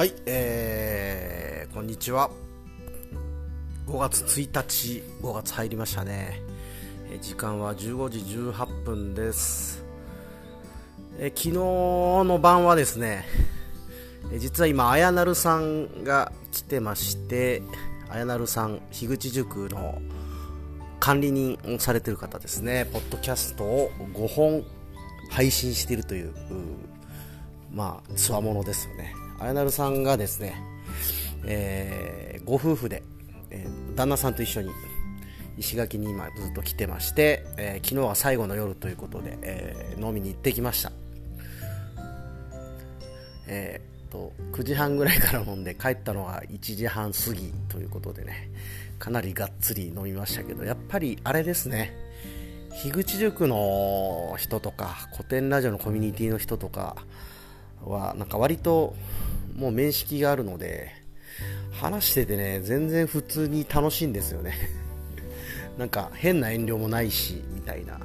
はい、えー、こんにちは。5月1日、5月入りましたね。え時間は15時18分です。えー昨日の晩はですね、え実は今、あやなるさんが来てまして、あやなるさん、樋口塾の管理人をされてる方ですね、ポッドキャストを5本配信しているという、うまあ、つわものですよね。あやなるさんがですね、えーご夫婦で、えー旦那さんと一緒に石垣に今ずっと来てまして、えー昨日は最後の夜ということで、えー飲みに行ってきました。えーっと9時半ぐらいから飲んで帰ったのが1時半過ぎということでねかなりがっつり飲みましたけどやっぱりあれですね樋口塾の人とか古典ラジオのコミュニティの人とかはなんか割ともう面識があるので話しててね全然普通に楽しいんですよね。なんか変な遠慮もないしみたいな。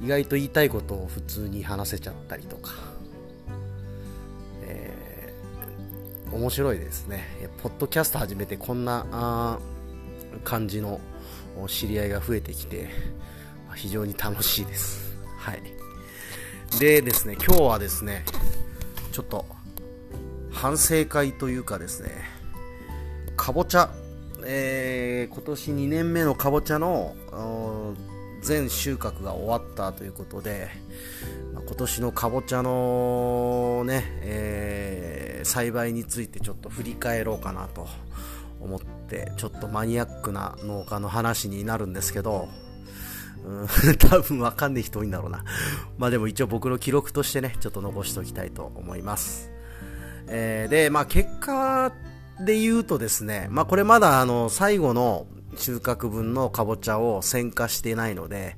意外と言いたいことを普通に話せちゃったりとか。えー面白いですね。ポッドキャスト始めてこんな感じの知り合いが増えてきて非常に楽しいです。はい。でですね今日はですねちょっと反省会というかですねかぼちゃ、えー今年2年目のかぼちゃの全収穫が終わったということで、今年のかぼちゃのね、えー栽培についてちょっと振り返ろうかなと思ってちょっとマニアックな農家の話になるんですけどうん 多分わかんない人多いんだろうな。まあでも一応僕の記録としてねちょっと残しておきたいと思います。えーで、まあ、結果で言うとですね、まあ、これまだあの最後の収穫分のかぼちゃを選果していないので、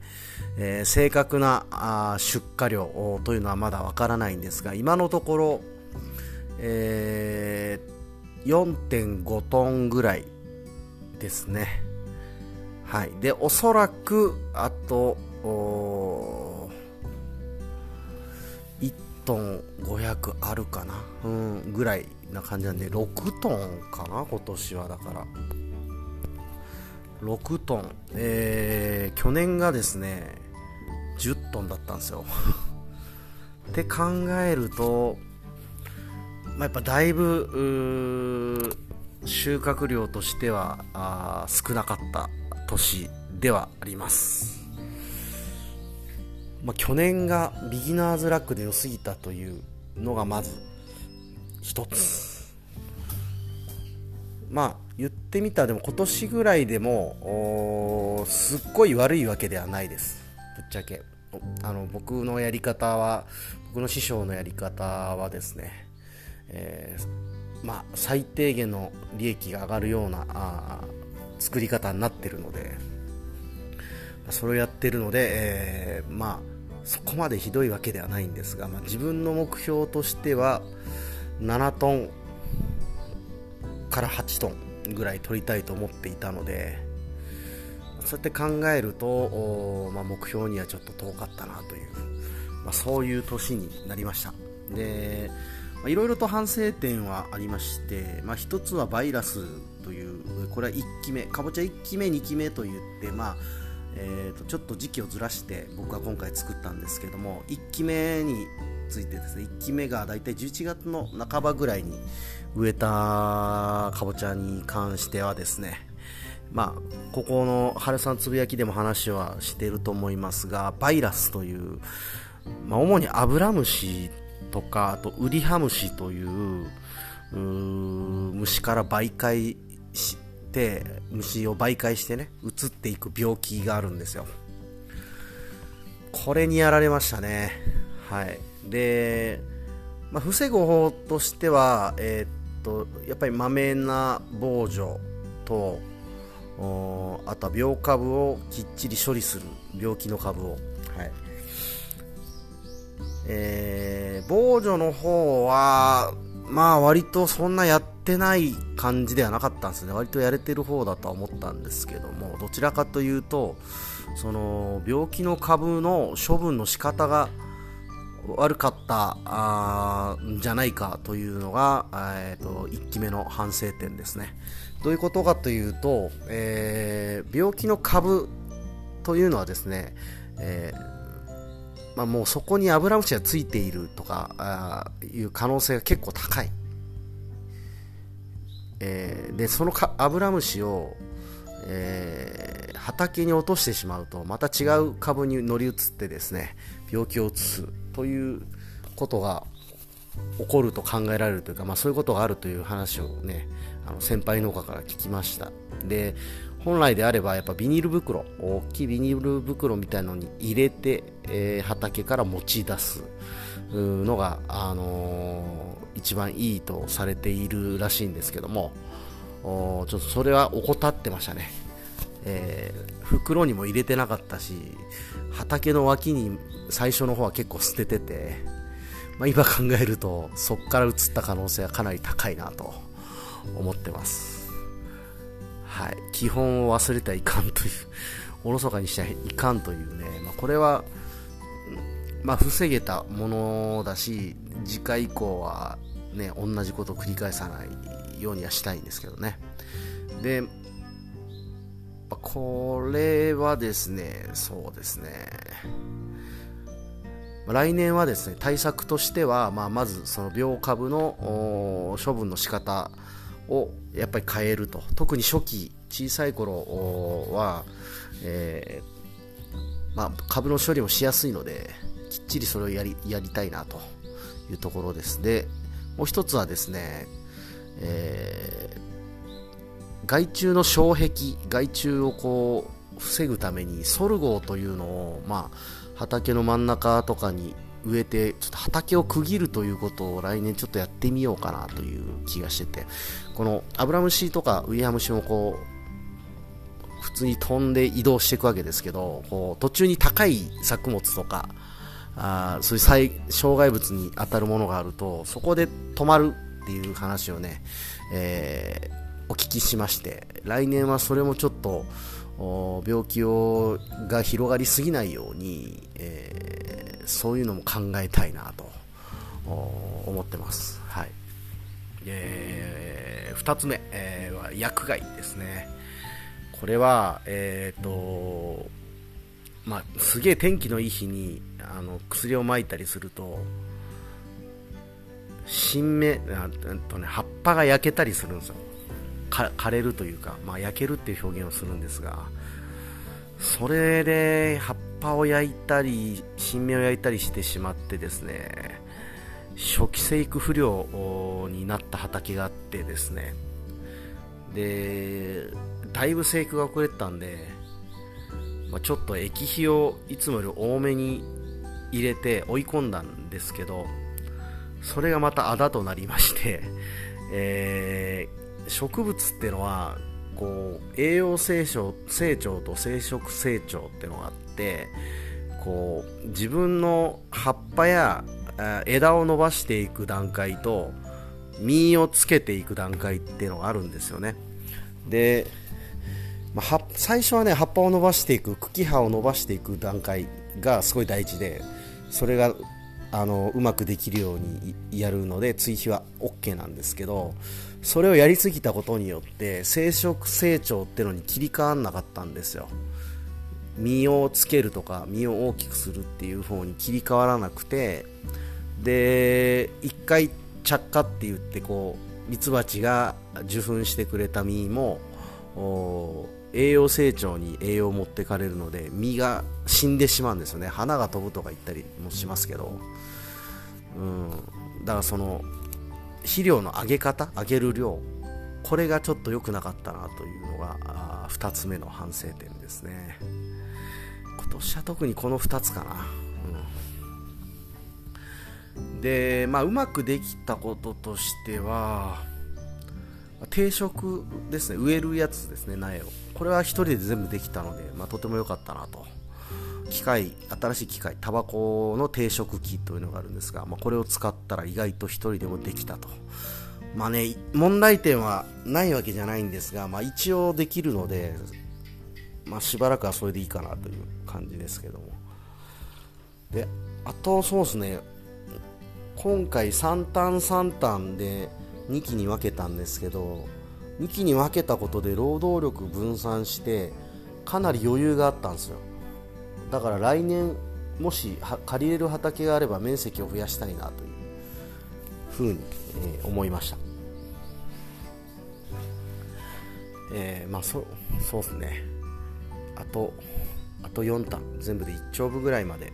えー正確なあ出荷量というのはまだわからないんですが今のところ、えー4.5トンぐらいですね。はい。でおそらくあとトン500あるかな、うん、ぐらいな感じなんで6トンかな？今年はだから。6トン、えー去年がですね10トンだったんですよ。って考えると、まあ、やっぱだいぶ収穫量としてはあ少なかった年ではあります。まあ、去年がビギナーズラックで良すぎたというのがまず一つ。まあ言ってみたらでも今年ぐらいでもすっごい悪いわけではないです。ぶっちゃけ。あの僕のやり方は僕の師匠のやり方はですね、えーまあ最低限の利益が上がるような作り方になってるのでそれをやってるので、えーまあそこまでひどいわけではないんですが、まあ、自分の目標としては7トンから8トンぐらい取りたいと思っていたのでそうやって考えると、まあ、目標にはちょっと遠かったなという、まあ、そういう年になりました。でいろいろと反省点はありまして、まあ、一つはバイラスというこれは1期目かぼちゃ1期目2期目といって、まあえー、とちょっと時期をずらして僕は今回作ったんですけども1期目についてですね1期目がだいたい11月の半ばぐらいに植えたかぼちゃに関してはですねまあここの春さんつぶやきでも話はしていると思いますがバイラスという、まあ、主にアブラムシとかあとウリハムシという虫から媒介して虫を媒介してね移っていく病気があるんですよ。これにやられましたね。はい。で、まあ、防ぐ方法としてはえーっとやっぱりまめな防除とあとは病株をきっちり処理する病気の株を。はい。えー、防除の方はまあ割とそんなやってない感じではなかったんですね。割とやれてる方だとは思ったんですけどもどちらかというとその病気の株の処分の仕方が悪かったあじゃないかというのが、えーと、1期目の反省点ですね。どういうことかというと、えー、病気の株というのはですね、えー、まあ、もうそこにアブラムシがついているとかいう可能性が結構高い、えー、でそのかアブラムシを、えー、畑に落としてしまうとまた違う株に乗り移ってですね病気を移すということが起こると考えられるというか、まあ、そういうことがあるという話をねあの先輩農家から聞きました。で本来であればやっぱビニール袋大きいビニール袋みたいのに入れて、えー、畑から持ち出す。のが、あのー、一番いいとされているらしいんですけどもちょっとそれは怠ってましたね、えー、袋にも入れてなかったし畑の脇に最初の方は結構捨ててて、まあ、今考えるとそこから移った可能性はかなり高いなと思ってます。はい。基本を忘れてはいかんというおろそかにしてはいかんというね、まあ、これはまあ、防げたものだし次回以降はね同じことを繰り返さないようにはしたいんですけどね。でこれはですねそうですね。来年はですね対策としては、まあ、まずその病株の処分の仕方をやっぱり変えると。特に初期小さい頃は、えー、まあ、株の処理もしやすいのできっちりそれをやりやりたいなというところですでもう一つはですね、えー、害虫の障壁害虫をこう防ぐためにソルゴというのを、まあ畑の真ん中とかに植えてちょっと畑を区切るということを来年ちょっとやってみようかなという気がしててこのアブラムシとかウイヤムシもこう普通に飛んで移動していくわけですけどこう途中に高い作物とかあそういう障害物に当たるものがあるとそこで止まるっていう話をね、えー、お聞きしまして来年はそれもちょっと病気をが広がりすぎないように、えー、そういうのも考えたいなと思ってます。はいえー、2つ目、えー、は薬害ですね。これは、えーとまあ、すげえ天気のいい日にあの薬をまいたりすると新芽あと、ね、葉っぱが焼けたりするんですよ。枯れるというか、まあ、焼けるっていう表現をするんですがそれで葉っぱを焼いたり新芽を焼いたりしてしまってですね初期生育不良になった畑があってですねでだいぶ生育が遅れてたんで、まあ、ちょっと液肥をいつもより多めに入れて追い込んだんですけどそれがまたあだとなりまして、えー、植物っていうのはこう栄養成長成長と生殖成長っていうのがあってこう自分の葉っぱや枝を伸ばしていく段階と実をつけていく段階っていうのがあるんですよね。で、まあ、最初はね葉っぱを伸ばしていく茎葉を伸ばしていく段階がすごい大事でそれがあのうまくできるようにやるので追肥は OK なんですけどそれをやりすぎたことによって生殖成長ってのに切り替わんなかったんですよ。実をつけるとか実を大きくするっていう方に切り替わらなくてで1回着火って言ってこうミツバチが受粉してくれた実も栄養成長に栄養を持ってかれるので実が死んでしまうんですよね。花が飛ぶとか言ったりもしますけど、うん、だからその肥料の上げ方上げる量これがちょっと良くなかったなというのが2つ目の反省点ですね。今年は特にこの2つかな、うん、でまあうまくできたこととしては定食ですね。植えるやつですね苗を。これは1人で全部できたので、まあ、とても良かったなと。機械新しい機械タバコの定食機というのがあるんですが、まあ、これを使ったら意外と1人でもできたと。まあね問題点はないわけじゃないんですが、まあ、一応できるので、まあ、しばらくはそれでいいかなという感じですけども。であとそうですね。今回3単3単で2期に分けたんですけど2期に分けたことで労働力分散してかなり余裕があったんですよ。だから来年もし借りれる畑があれば面積を増やしたいなというふうに、えー、思いました。えー、まあそそうですね。あとあと4単全部で1丁分ぐらいまで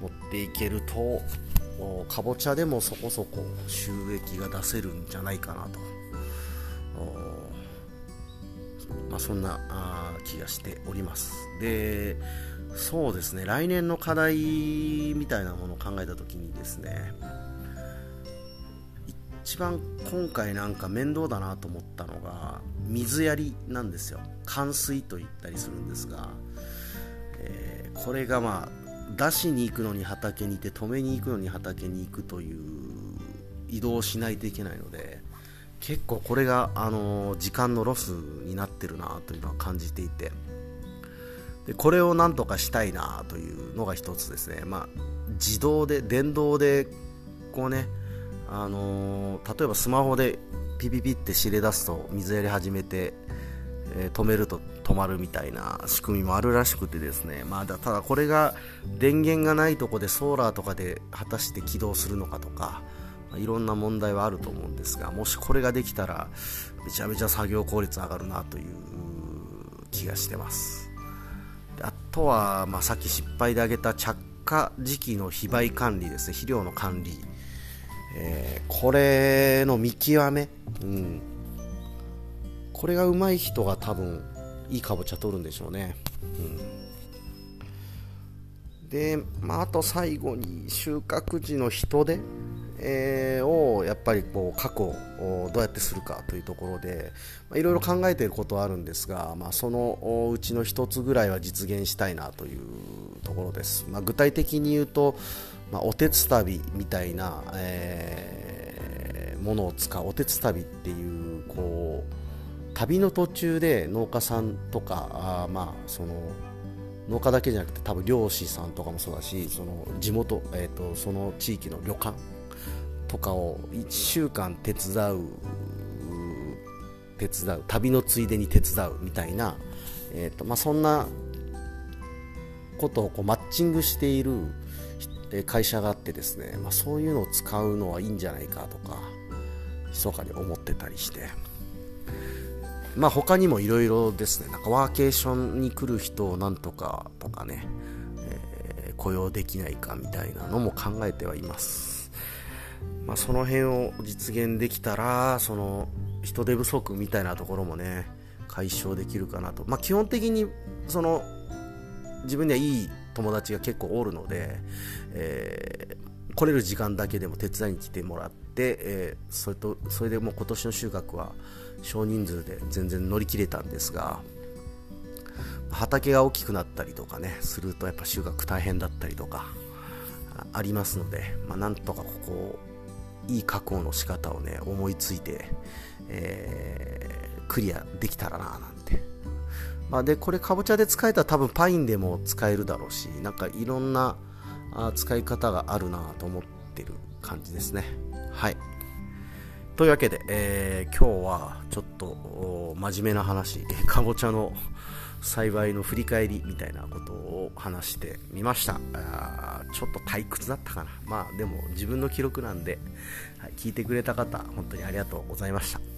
持っていけるとかぼちゃでもそこそこ収益が出せるんじゃないかなと、まあ、そんな気がしております。でそうですね。来年の課題みたいなものを考えた時にですね一番今回なんか面倒だなと思ったのが水やりなんですよ。冠水と言ったりするんですが、えー、これがまあ出しに行くのに畑にいて止めに行くのに畑に行くという移動をしないといけないので結構これが、あの時間のロスになってるなというのは感じていて。でこれをなんとかしたいなというのが一つですね、まあ、自動で電動でこうね、あの例えばスマホでピピピって知れ出すと水やり始めてえ止めると止まるみたいな仕組みもあるらしくてですね、まあ、ただこれが電源がないとこでソーラーとかで果たして起動するのかとか、まあ、いろんな問題はあると思うんですがもしこれができたらめちゃめちゃ作業効率上がるなという気がしてます。あとは、まあ、さっき失敗で挙げた着火時期の非売管理ですね。肥料の管理、えー、これの見極め、うん。これが上手い人が多分いいかぼちゃ取るんでしょうね、うん、で、まあ、あと最後に収穫時の人手、えー、をやっぱりこう確保どうやってするかというところでいろいろ考えていることはあるんですが、まあ、そのうちの1つぐらいは実現したいなというところです、まあ、具体的に言うと、まあ、おてつたびみたいな、えー、ものを使う。おてつたびっていうこう旅の途中で農家さんとかあまあその農家だけじゃなくて多分漁師さんとかもそうだしその地元、えーと、その地域の旅館とかを1週間手伝う手伝う旅のついでに手伝うみたいな、えーとまあ、そんなことをこうマッチングしている会社があってですね、まあ、そういうのを使うのはいいんじゃないかとか密かに思ってたりして。まあ他にもいろいろですね、なんかワーケーションに来る人をなんとかとかね、えー、雇用できないかみたいなのも考えてはいます。まあその辺を実現できたら、その人手不足みたいなところもね、解消できるかなと。まあ基本的にその自分にはいい友達が結構おるので、えー、来れる時間だけでも手伝いに来てもらって、でえー、それとそれでもう今年の収穫は少人数で全然乗り切れたんですが畑が大きくなったりとかねするとやっぱ収穫大変だったりとかありますので、まあ、なんとかここいい確保の仕方をね思いついて、えー、クリアできたらななんて、まあ、でこれかぼちゃで使えたら多分パインでも使えるだろうしなんかいろんな使い方があるなと思ってってる感じですねはいというわけで、えー、今日はちょっと真面目な話、かぼちゃの栽培の振り返りみたいなことを話してみました。あちょっと退屈だったかな。まあでも自分の記録なんで、はい、聞いてくれた方、本当にありがとうございました。